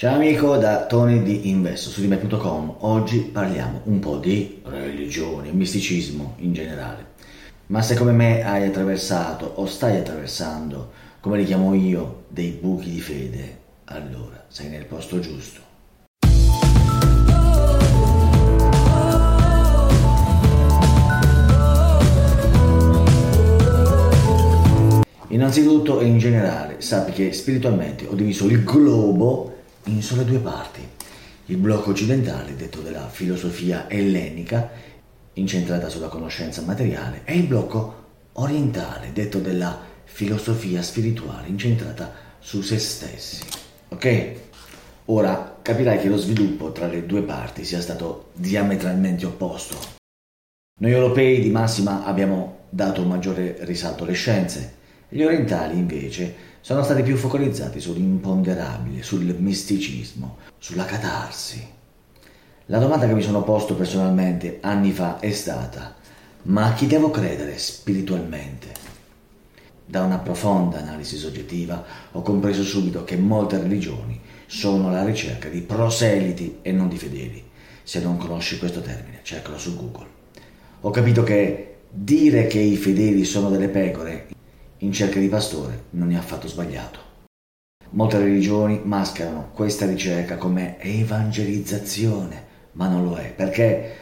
Ciao amico da Tony di Investo su dime.com. Oggi parliamo un po' di religione, misticismo in generale. Ma se come me hai attraversato o stai attraversando, come li chiamo io, dei buchi di fede, allora sei nel posto giusto. Innanzitutto e in generale sappi che spiritualmente ho diviso il globo in sole due parti. Il blocco occidentale, detto della filosofia ellenica, incentrata sulla conoscenza materiale, e il blocco orientale, detto della filosofia spirituale, incentrata su se stessi. Ok? Ora capirai che lo sviluppo tra le due parti sia stato diametralmente opposto. Noi europei di massima abbiamo dato maggiore risalto alle scienze, gli orientali invece sono stati più focalizzati sull'imponderabile, sul misticismo, sulla catarsi. La domanda che mi sono posto personalmente anni fa è stata, ma a chi devo credere spiritualmente? Da una profonda analisi soggettiva ho compreso subito che molte religioni sono alla ricerca di proseliti e non di fedeli. Se non conosci questo termine, cercalo su Google. Ho capito che dire che i fedeli sono delle pecore in cerca di pastore non è affatto sbagliato. Molte religioni mascherano questa ricerca come evangelizzazione, ma non lo è, perché,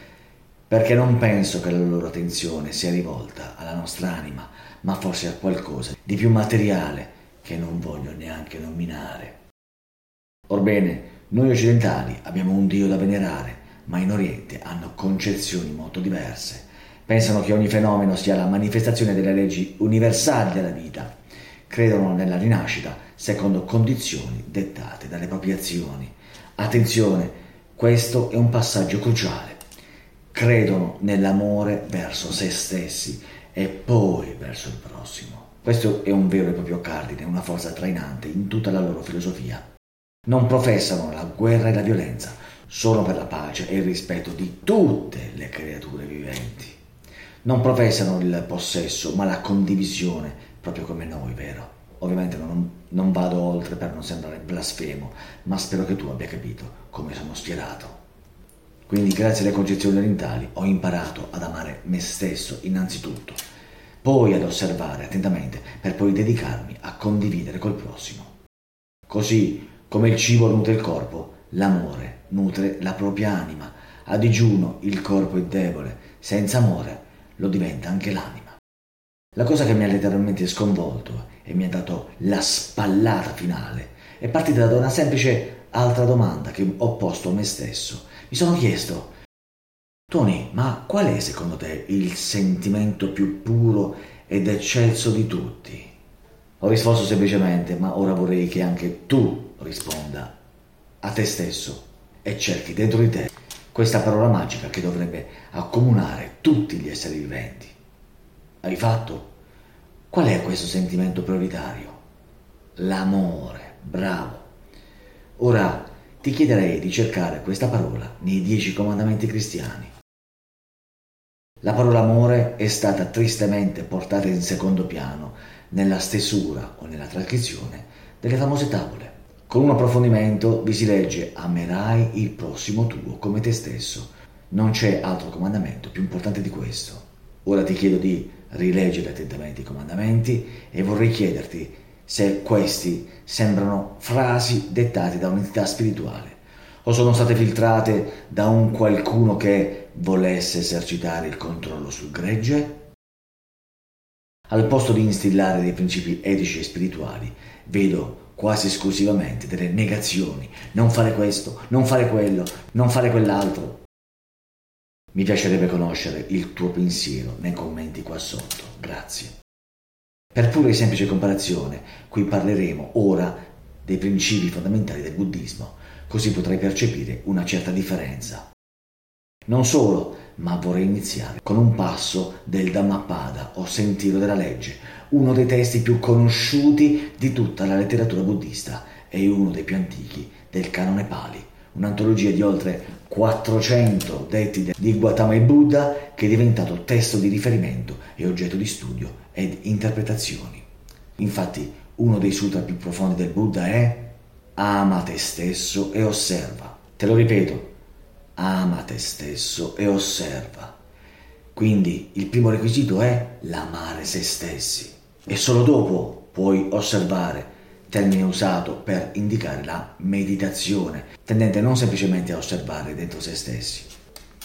perché non penso che la loro attenzione sia rivolta alla nostra anima, ma forse a qualcosa di più materiale che non voglio neanche nominare. Orbene, noi occidentali abbiamo un Dio da venerare, ma in Oriente hanno concezioni molto diverse Pensano che ogni fenomeno sia la manifestazione delle leggi universali della vita. Credono nella rinascita secondo condizioni dettate dalle proprie azioni. Attenzione, questo è un passaggio cruciale. Credono nell'amore verso se stessi e poi verso il prossimo. Questo è un vero e proprio cardine, una forza trainante in tutta la loro filosofia. Non professano la guerra e la violenza, solo per la pace e il rispetto di tutte le creature viventi non professano il possesso, ma la condivisione, proprio come noi, vero? Ovviamente non, non, vado oltre per non sembrare blasfemo, ma spero che tu abbia capito come sono schierato. Quindi grazie alle concezioni orientali ho imparato ad amare me stesso innanzitutto, poi ad osservare attentamente per poi dedicarmi a condividere col prossimo. Così come il cibo nutre il corpo, l'amore nutre la propria anima. A digiuno il corpo è debole, senza amore lo diventa anche l'anima. La cosa che mi ha letteralmente sconvolto e mi ha dato la spallata finale è partita da una semplice altra domanda che ho posto a me stesso. Mi sono chiesto, Tony, ma qual è secondo te il sentimento più puro ed eccelso di tutti? Ho risposto semplicemente, ma ora vorrei che anche tu risponda a te stesso e cerchi dentro di te questa parola magica che dovrebbe accomunare tutti gli esseri viventi. Hai fatto? Qual è questo sentimento prioritario? L'amore, bravo. Ora ti chiederei di cercare questa parola nei dieci comandamenti cristiani. La parola amore è stata tristemente portata in secondo piano nella stesura o nella trascrizione delle famose tavole. Con un approfondimento vi si legge amerai il prossimo tuo come te stesso. Non c'è altro comandamento più importante di questo. Ora ti chiedo di rileggere attentamente i comandamenti e vorrei chiederti se questi sembrano frasi dettate da un'entità spirituale o sono state filtrate da un qualcuno che volesse esercitare il controllo sul gregge? Al posto di instillare dei principi etici e spirituali, vedo quasi esclusivamente delle negazioni, non fare questo, non fare quello, non fare quell'altro. Mi piacerebbe conoscere il tuo pensiero nei commenti qua sotto, grazie. Per pura e semplice comparazione, qui parleremo ora dei principi fondamentali del buddismo, così potrai percepire una certa differenza. Non solo, ma vorrei iniziare con un passo del Dhammapada o Sentiero della Legge, uno dei testi più conosciuti di tutta la letteratura buddista e uno dei più antichi del canone Pali, un'antologia di oltre 400 detti di Gautama Buddha che è diventato testo di riferimento e oggetto di studio ed interpretazioni. Infatti, uno dei sutra più profondi del Buddha è ama te stesso e osserva. Te lo ripeto, ama te stesso e osserva. Quindi il primo requisito è l'amare se stessi e solo dopo puoi osservare, termine usato per indicare la meditazione, tendente non semplicemente a osservare dentro se stessi.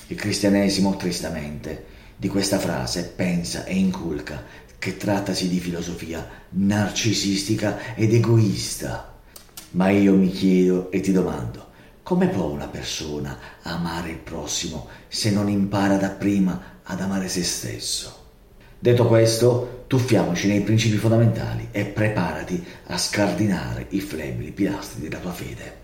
Il cristianesimo, tristamente, di questa frase pensa e inculca che trattasi di filosofia narcisistica ed egoista. Ma io mi chiedo e ti domando, come può una persona amare il prossimo se non impara dapprima ad amare se stesso? Detto questo, tuffiamoci nei principi fondamentali e preparati a scardinare i flebili pilastri della tua fede.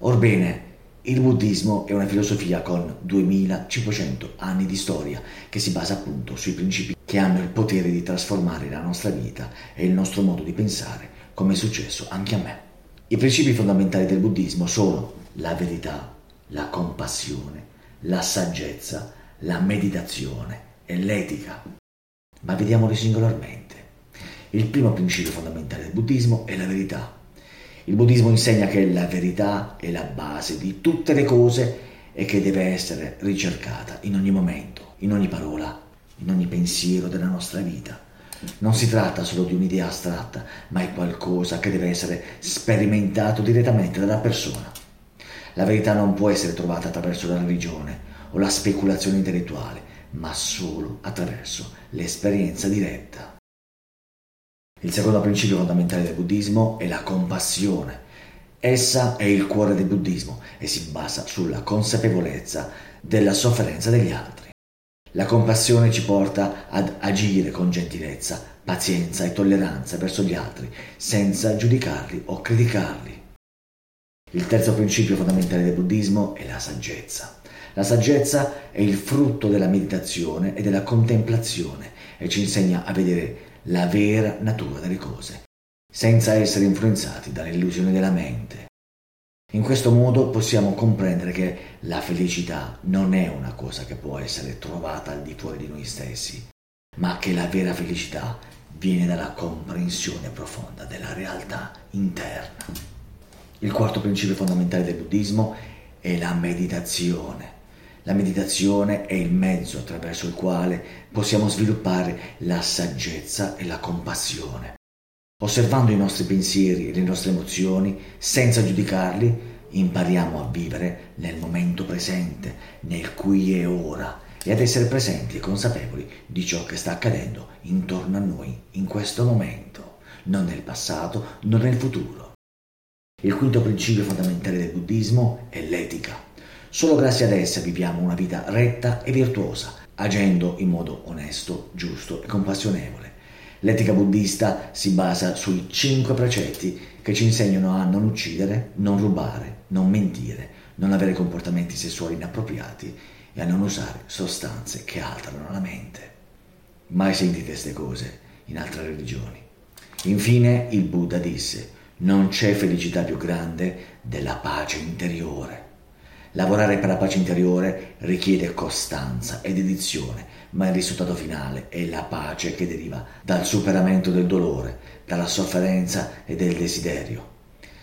Orbene, il buddismo è una filosofia con 2500 anni di storia che si basa appunto sui principi che hanno il potere di trasformare la nostra vita e il nostro modo di pensare, come è successo anche a me. I principi fondamentali del buddismo sono la verità, la compassione, la saggezza, la meditazione e l'etica. Ma vediamoli singolarmente. Il primo principio fondamentale del buddismo è la verità. Il buddismo insegna che la verità è la base di tutte le cose e che deve essere ricercata in ogni momento, in ogni parola, in ogni pensiero della nostra vita. Non si tratta solo di un'idea astratta, ma è qualcosa che deve essere sperimentato direttamente dalla persona. La verità non può essere trovata attraverso la religione o la speculazione intellettuale, ma solo attraverso l'esperienza diretta. Il secondo principio fondamentale del buddismo è la compassione. Essa è il cuore del buddismo e si basa sulla consapevolezza della sofferenza degli altri. La compassione ci porta ad agire con gentilezza, pazienza e tolleranza verso gli altri, senza giudicarli o criticarli. Il terzo principio fondamentale del buddismo è la saggezza. La saggezza è il frutto della meditazione e della contemplazione e ci insegna a vedere la vera natura delle cose, senza essere influenzati dalle illusioni della mente. In questo modo possiamo comprendere che la felicità non è una cosa che può essere trovata al di fuori di noi stessi, ma che la vera felicità viene dalla comprensione profonda della realtà interna. Il quarto principio fondamentale del buddismo è la meditazione. La meditazione è il mezzo attraverso il quale possiamo sviluppare la saggezza e la compassione. Osservando i nostri pensieri e le nostre emozioni, senza giudicarli, impariamo a vivere nel momento presente, nel qui e ora, e ad essere presenti e consapevoli di ciò che sta accadendo intorno a noi in questo momento, non nel passato, non nel futuro. Il quinto principio fondamentale del buddismo è l'etica. Solo grazie ad essa viviamo una vita retta e virtuosa, agendo in modo onesto, giusto e compassionevole. L'etica buddista si basa sui cinque precetti che ci insegnano a non uccidere, non rubare, non mentire, non avere comportamenti sessuali inappropriati e a non usare sostanze che alterano la mente. Mai sentite queste cose in altre religioni. Infine il Buddha disse, non c'è felicità più grande della pace interiore. Lavorare per la pace interiore richiede costanza e dedizione, ma il risultato finale è la pace che deriva dal superamento del dolore, dalla sofferenza e del desiderio.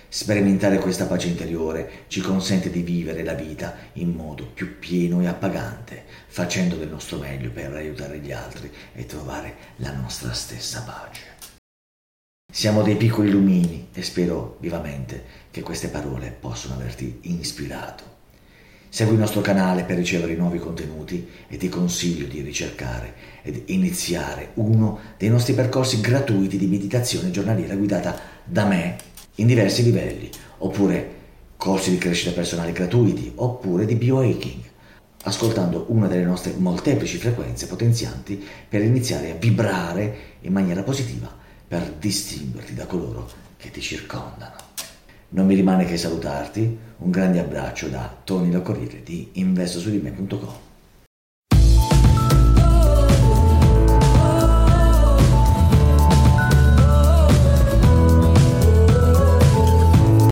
Sperimentare questa pace interiore ci consente di vivere la vita in modo più pieno e appagante, facendo del nostro meglio per aiutare gli altri e trovare la nostra stessa pace. Siamo dei piccoli lumini e spero vivamente che queste parole possano averti ispirato. Segui il nostro canale per ricevere nuovi contenuti e ti consiglio di ricercare ed iniziare uno dei nostri percorsi gratuiti di meditazione giornaliera guidata da me in diversi livelli, oppure corsi di crescita personale gratuiti, oppure di biohacking, ascoltando una delle nostre molteplici frequenze potenzianti per iniziare a vibrare in maniera positiva per distinguerti da coloro che ti circondano. Non mi rimane che salutarti, un grande abbraccio da Tony Locorriere di investosudime.com.